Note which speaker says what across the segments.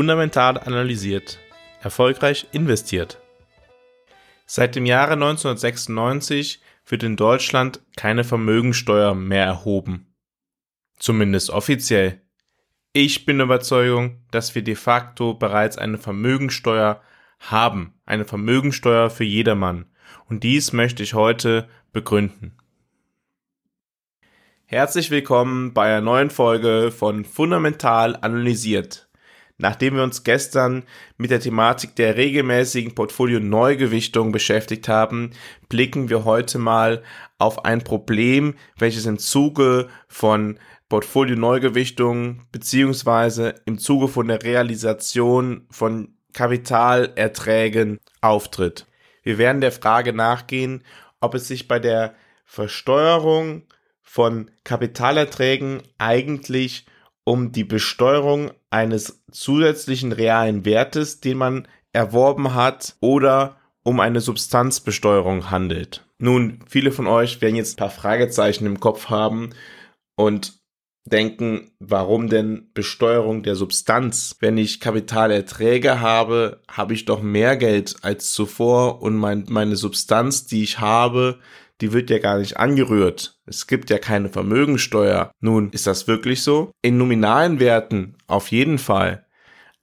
Speaker 1: fundamental analysiert, erfolgreich investiert. Seit dem Jahre 1996 wird in Deutschland keine Vermögensteuer mehr erhoben. Zumindest offiziell. Ich bin der Überzeugung, dass wir de facto bereits eine Vermögensteuer haben, eine Vermögensteuer für jedermann. Und dies möchte ich heute begründen. Herzlich willkommen bei einer neuen Folge von Fundamental Analysiert. Nachdem wir uns gestern mit der Thematik der regelmäßigen Portfolio-Neugewichtung beschäftigt haben, blicken wir heute mal auf ein Problem, welches im Zuge von Portfolio-Neugewichtung beziehungsweise im Zuge von der Realisation von Kapitalerträgen auftritt. Wir werden der Frage nachgehen, ob es sich bei der Versteuerung von Kapitalerträgen eigentlich um die Besteuerung eines zusätzlichen realen Wertes, den man erworben hat, oder um eine Substanzbesteuerung handelt. Nun, viele von euch werden jetzt ein paar Fragezeichen im Kopf haben und denken, warum denn Besteuerung der Substanz? Wenn ich Kapitalerträge habe, habe ich doch mehr Geld als zuvor und mein, meine Substanz, die ich habe, die wird ja gar nicht angerührt. Es gibt ja keine Vermögensteuer. Nun, ist das wirklich so? In nominalen Werten auf jeden Fall.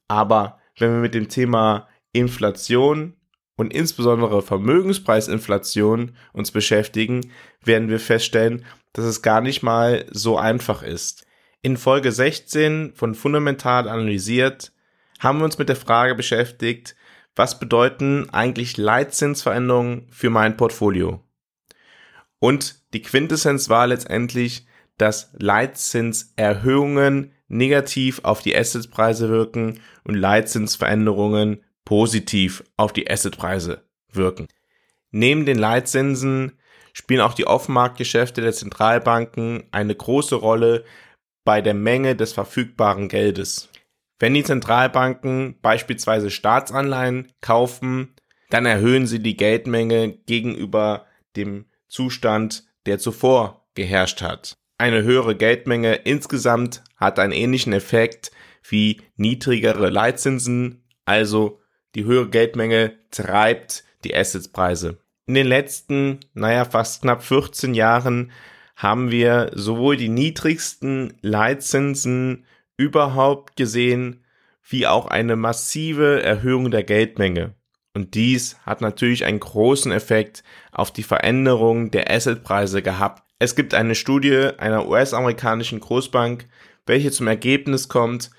Speaker 1: Aber wenn wir mit dem Thema Inflation und insbesondere Vermögenspreisinflation uns beschäftigen, werden wir feststellen, dass es gar nicht mal so einfach ist. In Folge 16 von Fundamental analysiert haben wir uns mit der Frage beschäftigt, was bedeuten eigentlich Leitzinsveränderungen für mein Portfolio? Und die Quintessenz war letztendlich, dass Leitzinserhöhungen negativ auf die Assetpreise wirken und Leitzinsveränderungen positiv auf die Assetpreise wirken. Neben den Leitzinsen spielen auch die Offenmarktgeschäfte der Zentralbanken eine große Rolle bei der Menge des verfügbaren Geldes. Wenn die Zentralbanken beispielsweise Staatsanleihen kaufen, dann erhöhen sie die Geldmenge gegenüber dem Zustand, der zuvor geherrscht hat. Eine höhere Geldmenge insgesamt hat einen ähnlichen Effekt wie niedrigere Leitzinsen, also die höhere Geldmenge treibt die Assetspreise. In den letzten, naja, fast knapp 14 Jahren haben wir sowohl die niedrigsten Leitzinsen überhaupt gesehen, wie auch eine massive Erhöhung der Geldmenge. Und dies hat natürlich einen großen Effekt auf die Veränderung der Assetpreise gehabt. Es gibt eine Studie einer US-amerikanischen Großbank, welche zum Ergebnis kommt,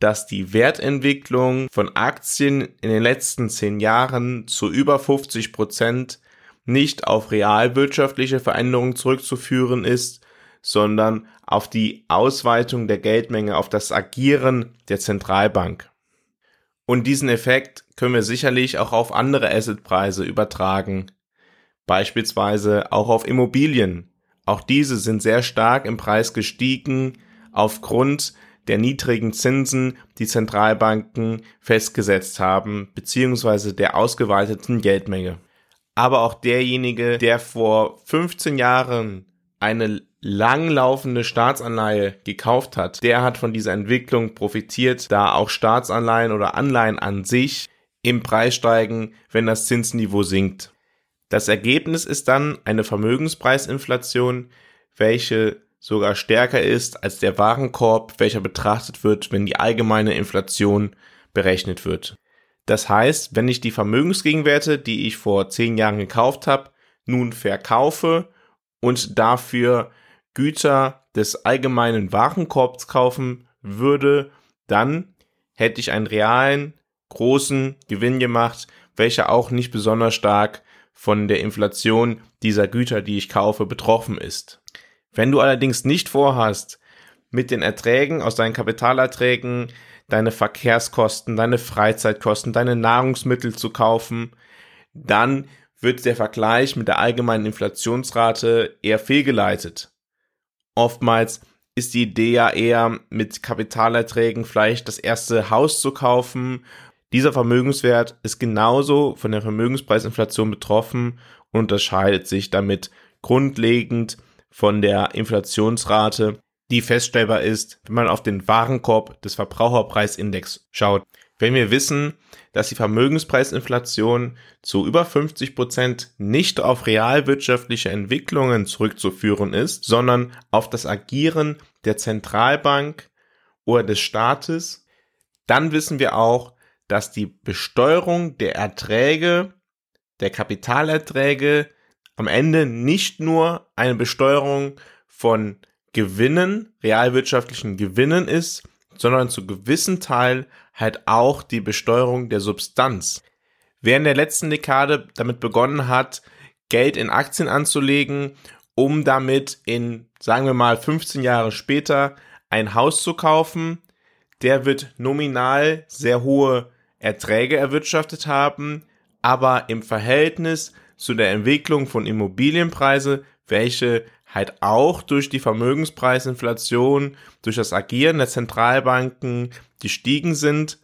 Speaker 1: dass die Wertentwicklung von Aktien in den letzten zehn Jahren zu über 50 Prozent nicht auf realwirtschaftliche Veränderungen zurückzuführen ist, sondern auf die Ausweitung der Geldmenge, auf das Agieren der Zentralbank. Und diesen Effekt können wir sicherlich auch auf andere Assetpreise übertragen. Beispielsweise auch auf Immobilien. Auch diese sind sehr stark im Preis gestiegen aufgrund der niedrigen Zinsen, die Zentralbanken festgesetzt haben, beziehungsweise der ausgeweiteten Geldmenge. Aber auch derjenige, der vor 15 Jahren eine langlaufende Staatsanleihe gekauft hat, der hat von dieser Entwicklung profitiert, da auch Staatsanleihen oder Anleihen an sich im Preis steigen, wenn das Zinsniveau sinkt. Das Ergebnis ist dann eine Vermögenspreisinflation, welche sogar stärker ist als der Warenkorb, welcher betrachtet wird, wenn die allgemeine Inflation berechnet wird. Das heißt, wenn ich die Vermögensgegenwerte, die ich vor zehn Jahren gekauft habe, nun verkaufe und dafür Güter des allgemeinen Warenkorbs kaufen würde, dann hätte ich einen realen großen Gewinn gemacht, welcher auch nicht besonders stark von der Inflation dieser Güter, die ich kaufe, betroffen ist. Wenn du allerdings nicht vorhast, mit den Erträgen aus deinen Kapitalerträgen deine Verkehrskosten, deine Freizeitkosten, deine Nahrungsmittel zu kaufen, dann wird der Vergleich mit der allgemeinen Inflationsrate eher fehlgeleitet. Oftmals ist die Idee ja eher mit Kapitalerträgen vielleicht das erste Haus zu kaufen. Dieser Vermögenswert ist genauso von der Vermögenspreisinflation betroffen und unterscheidet sich damit grundlegend von der Inflationsrate, die feststellbar ist, wenn man auf den Warenkorb des Verbraucherpreisindex schaut. Wenn wir wissen, dass die Vermögenspreisinflation zu über 50 Prozent nicht auf realwirtschaftliche Entwicklungen zurückzuführen ist, sondern auf das Agieren der Zentralbank oder des Staates, dann wissen wir auch, dass die Besteuerung der Erträge, der Kapitalerträge am Ende nicht nur eine Besteuerung von Gewinnen, realwirtschaftlichen Gewinnen ist, sondern zu gewissen Teil halt auch die Besteuerung der Substanz. Wer in der letzten Dekade damit begonnen hat, Geld in Aktien anzulegen, um damit in, sagen wir mal, 15 Jahre später ein Haus zu kaufen, der wird nominal sehr hohe Erträge erwirtschaftet haben, aber im Verhältnis zu der Entwicklung von Immobilienpreise, welche halt auch durch die Vermögenspreisinflation, durch das Agieren der Zentralbanken gestiegen sind,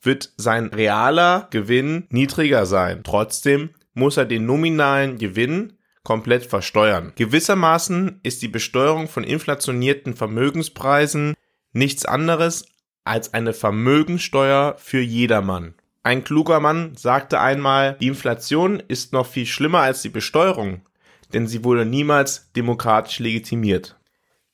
Speaker 1: wird sein realer Gewinn niedriger sein. Trotzdem muss er den nominalen Gewinn komplett versteuern. Gewissermaßen ist die Besteuerung von inflationierten Vermögenspreisen nichts anderes als eine Vermögensteuer für jedermann. Ein kluger Mann sagte einmal, die Inflation ist noch viel schlimmer als die Besteuerung, denn sie wurde niemals demokratisch legitimiert.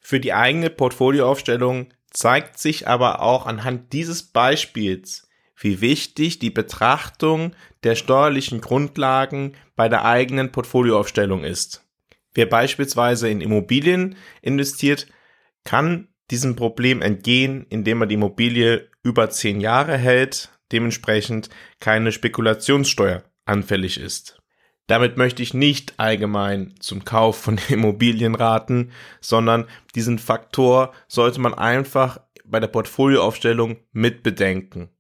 Speaker 1: Für die eigene Portfolioaufstellung zeigt sich aber auch anhand dieses Beispiels, wie wichtig die Betrachtung der steuerlichen Grundlagen bei der eigenen Portfolioaufstellung ist. Wer beispielsweise in Immobilien investiert, kann diesem Problem entgehen, indem er die Immobilie über zehn Jahre hält, dementsprechend keine Spekulationssteuer anfällig ist. Damit möchte ich nicht allgemein zum Kauf von Immobilien raten, sondern diesen Faktor sollte man einfach bei der Portfolioaufstellung mitbedenken.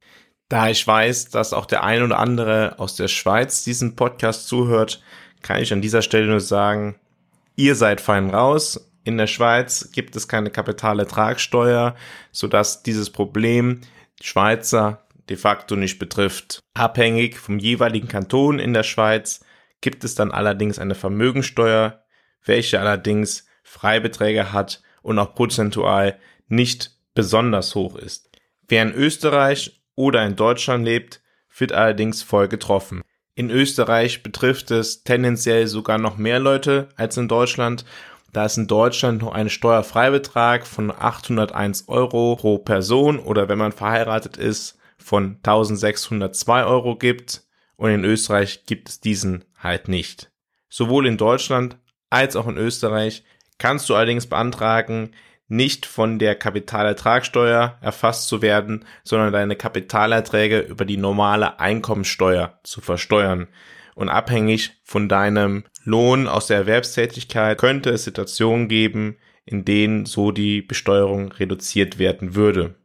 Speaker 1: Da ich weiß, dass auch der ein oder andere aus der Schweiz diesen Podcast zuhört, kann ich an dieser Stelle nur sagen, ihr seid fein raus. In der Schweiz gibt es keine Kapitalertragssteuer, sodass dieses Problem Schweizer de facto nicht betrifft. Abhängig vom jeweiligen Kanton in der Schweiz gibt es dann allerdings eine Vermögensteuer, welche allerdings Freibeträge hat und auch prozentual nicht besonders hoch ist. Wer in Österreich oder in Deutschland lebt, wird allerdings voll getroffen. In Österreich betrifft es tendenziell sogar noch mehr Leute als in Deutschland, da es in Deutschland noch einen Steuerfreibetrag von 801 Euro pro Person oder wenn man verheiratet ist, von 1602 Euro gibt und in Österreich gibt es diesen halt nicht. Sowohl in Deutschland als auch in Österreich kannst du allerdings beantragen, nicht von der Kapitalertragssteuer erfasst zu werden, sondern deine Kapitalerträge über die normale Einkommensteuer zu versteuern. Und abhängig von deinem Lohn aus der Erwerbstätigkeit könnte es Situationen geben, in denen so die Besteuerung reduziert werden würde.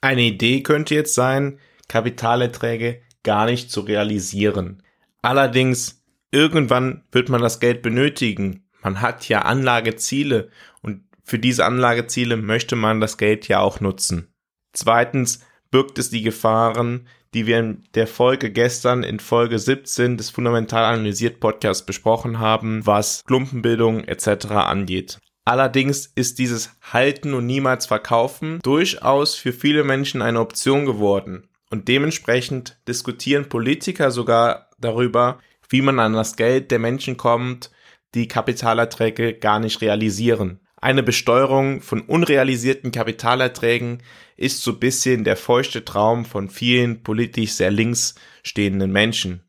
Speaker 1: Eine Idee könnte jetzt sein, Kapitalerträge gar nicht zu realisieren. Allerdings, irgendwann wird man das Geld benötigen. Man hat ja Anlageziele und für diese Anlageziele möchte man das Geld ja auch nutzen. Zweitens birgt es die Gefahren, die wir in der Folge gestern in Folge 17 des Fundamental Analysiert Podcasts besprochen haben, was Klumpenbildung etc. angeht. Allerdings ist dieses Halten und niemals Verkaufen durchaus für viele Menschen eine Option geworden. Und dementsprechend diskutieren Politiker sogar darüber, wie man an das Geld der Menschen kommt, die Kapitalerträge gar nicht realisieren. Eine Besteuerung von unrealisierten Kapitalerträgen ist so ein bisschen der feuchte Traum von vielen politisch sehr links stehenden Menschen.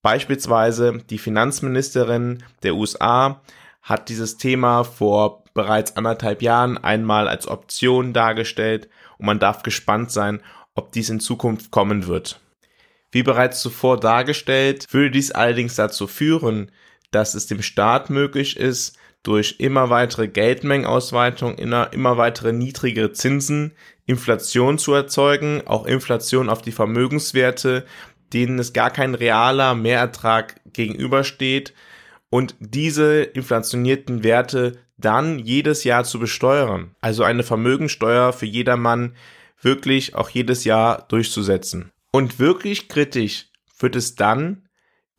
Speaker 1: Beispielsweise die Finanzministerin der USA hat dieses Thema vor bereits anderthalb Jahren einmal als Option dargestellt und man darf gespannt sein, ob dies in Zukunft kommen wird. Wie bereits zuvor dargestellt, würde dies allerdings dazu führen, dass es dem Staat möglich ist, durch immer weitere Geldmengenausweitung, immer, weitere niedrigere Zinsen Inflation zu erzeugen, auch Inflation auf die Vermögenswerte, denen es gar kein realer Mehrertrag gegenübersteht, und diese inflationierten Werte dann jedes Jahr zu besteuern. Also eine Vermögensteuer für jedermann wirklich auch jedes Jahr durchzusetzen. Und wirklich kritisch wird es dann,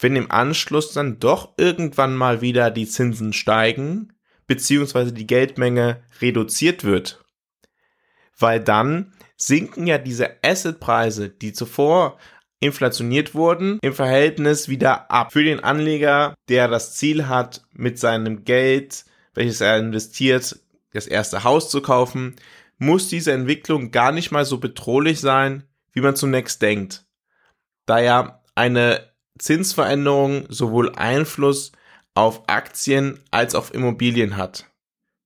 Speaker 1: wenn im Anschluss dann doch irgendwann mal wieder die Zinsen steigen, bzw. die Geldmenge reduziert wird. Weil dann sinken ja diese Assetpreise, die zuvor inflationiert wurden, im Verhältnis wieder ab. Für den Anleger, der das Ziel hat, mit seinem Geld, welches er investiert, das erste Haus zu kaufen, muss diese Entwicklung gar nicht mal so bedrohlich sein, wie man zunächst denkt. Da ja eine Zinsveränderung sowohl Einfluss auf Aktien als auch Immobilien hat.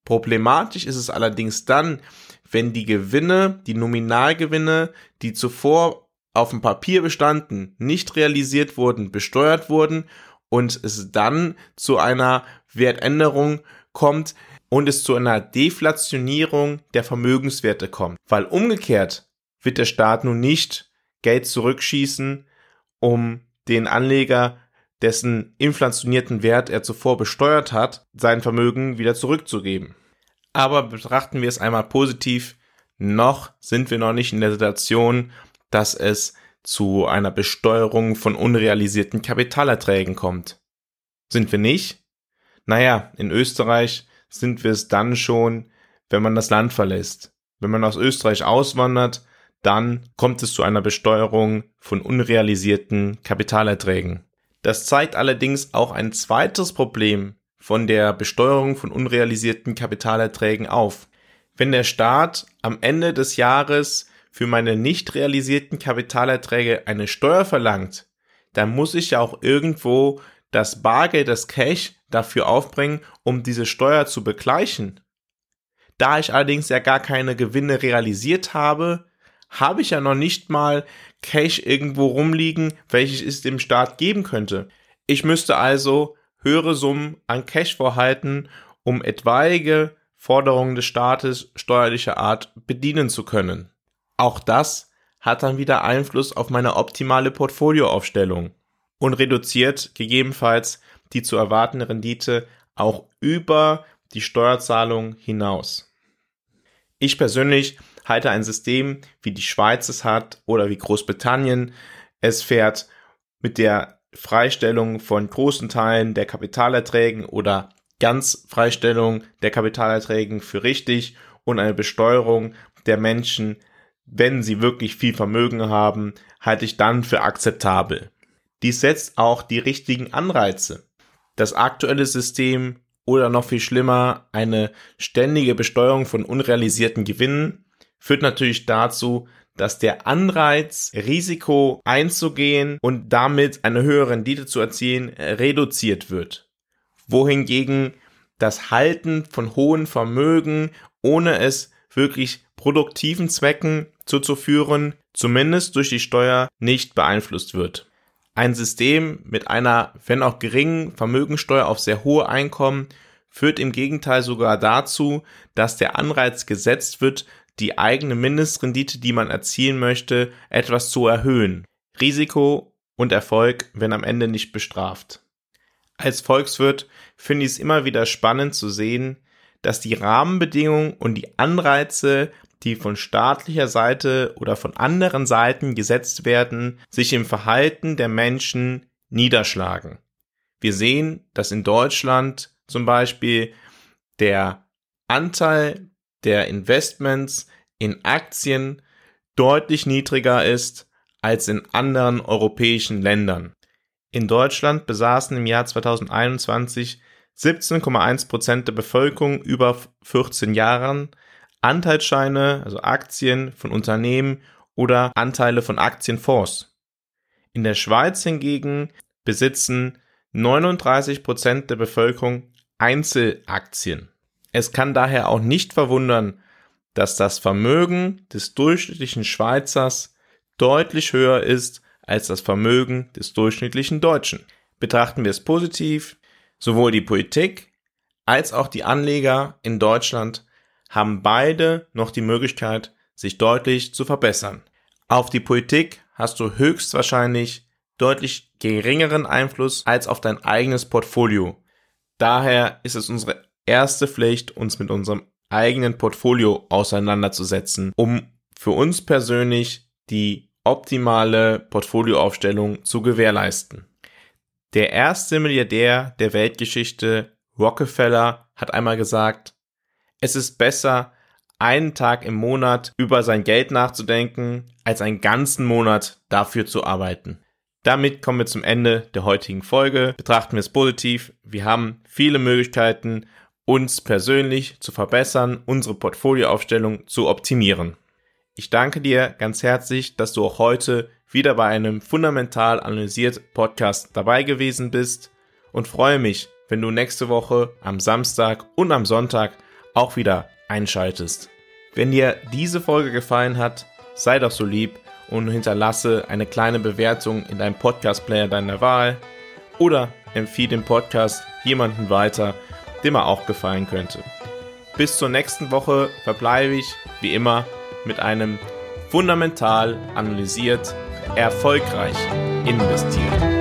Speaker 1: Problematisch ist es allerdings dann, wenn die Gewinne, die Nominalgewinne, die zuvor auf dem Papier bestanden, nicht realisiert wurden, besteuert wurden und es dann zu einer Wertänderung kommt und es zu einer Deflationierung der Vermögenswerte kommt. Weil umgekehrt wird der Staat nun nicht Geld zurückschießen, um den Anleger, dessen inflationierten Wert er zuvor besteuert hat, sein Vermögen wieder zurückzugeben. Aber betrachten wir es einmal positiv, noch sind wir noch nicht in der Situation, dass es zu einer Besteuerung von unrealisierten Kapitalerträgen kommt. Sind wir nicht? Naja, in Österreich sind wir es dann schon, wenn man das Land verlässt. Wenn man aus Österreich auswandert, dann kommt es zu einer Besteuerung von unrealisierten Kapitalerträgen. Das zeigt allerdings auch ein zweites Problem von der Besteuerung von unrealisierten Kapitalerträgen auf. Wenn der Staat am Ende des Jahres für meine nicht realisierten Kapitalerträge eine Steuer verlangt, dann muss ich ja auch irgendwo das Bargeld, das Cash dafür aufbringen, um diese Steuer zu begleichen. Da ich allerdings ja gar keine Gewinne realisiert habe, habe ich ja noch nicht mal Cash irgendwo rumliegen, welches es dem Staat geben könnte. Ich müsste also höhere Summen an Cash vorhalten, um etwaige Forderungen des Staates steuerlicher Art bedienen zu können. Auch das hat dann wieder Einfluss auf meine optimale Portfolioaufstellung und reduziert gegebenenfalls die zu erwartende Rendite auch über die Steuerzahlung hinaus. Ich persönlich halte ein System, wie die Schweiz es hat oder wie Großbritannien es fährt, mit der Freistellung von großen Teilen der Kapitalerträgen oder ganz Freistellung der Kapitalerträgen für richtig und eine Besteuerung der Menschen wenn sie wirklich viel Vermögen haben, halte ich dann für akzeptabel. Dies setzt auch die richtigen Anreize. Das aktuelle System oder noch viel schlimmer, eine ständige Besteuerung von unrealisierten Gewinnen führt natürlich dazu, dass der Anreiz, Risiko einzugehen und damit eine höhere Rendite zu erzielen, reduziert wird. Wohingegen das Halten von hohen Vermögen, ohne es wirklich produktiven Zwecken zuzuführen, zumindest durch die Steuer nicht beeinflusst wird. Ein System mit einer, wenn auch geringen Vermögensteuer auf sehr hohe Einkommen führt im Gegenteil sogar dazu, dass der Anreiz gesetzt wird, die eigene Mindestrendite, die man erzielen möchte, etwas zu erhöhen. Risiko und Erfolg werden am Ende nicht bestraft. Als Volkswirt finde ich es immer wieder spannend zu sehen, dass die Rahmenbedingungen und die Anreize die von staatlicher Seite oder von anderen Seiten gesetzt werden, sich im Verhalten der Menschen niederschlagen. Wir sehen, dass in Deutschland zum Beispiel der Anteil der Investments in Aktien deutlich niedriger ist als in anderen europäischen Ländern. In Deutschland besaßen im Jahr 2021 17,1 Prozent der Bevölkerung über 14 Jahren Anteilsscheine, also Aktien von Unternehmen oder Anteile von Aktienfonds. In der Schweiz hingegen besitzen 39 Prozent der Bevölkerung Einzelaktien. Es kann daher auch nicht verwundern, dass das Vermögen des durchschnittlichen Schweizers deutlich höher ist als das Vermögen des durchschnittlichen Deutschen. Betrachten wir es positiv, sowohl die Politik als auch die Anleger in Deutschland haben beide noch die Möglichkeit, sich deutlich zu verbessern. Auf die Politik hast du höchstwahrscheinlich deutlich geringeren Einfluss als auf dein eigenes Portfolio. Daher ist es unsere erste Pflicht, uns mit unserem eigenen Portfolio auseinanderzusetzen, um für uns persönlich die optimale Portfolioaufstellung zu gewährleisten. Der erste Milliardär der Weltgeschichte, Rockefeller, hat einmal gesagt, es ist besser, einen Tag im Monat über sein Geld nachzudenken, als einen ganzen Monat dafür zu arbeiten. Damit kommen wir zum Ende der heutigen Folge. Betrachten wir es positiv. Wir haben viele Möglichkeiten, uns persönlich zu verbessern, unsere Portfolioaufstellung zu optimieren. Ich danke dir ganz herzlich, dass du auch heute wieder bei einem fundamental analysiert Podcast dabei gewesen bist und freue mich, wenn du nächste Woche am Samstag und am Sonntag auch wieder einschaltest. Wenn dir diese Folge gefallen hat, sei doch so lieb und hinterlasse eine kleine Bewertung in deinem Podcast-Player deiner Wahl oder empfehle den Podcast jemanden weiter, dem er auch gefallen könnte. Bis zur nächsten Woche verbleibe ich, wie immer, mit einem fundamental analysiert, erfolgreich investieren.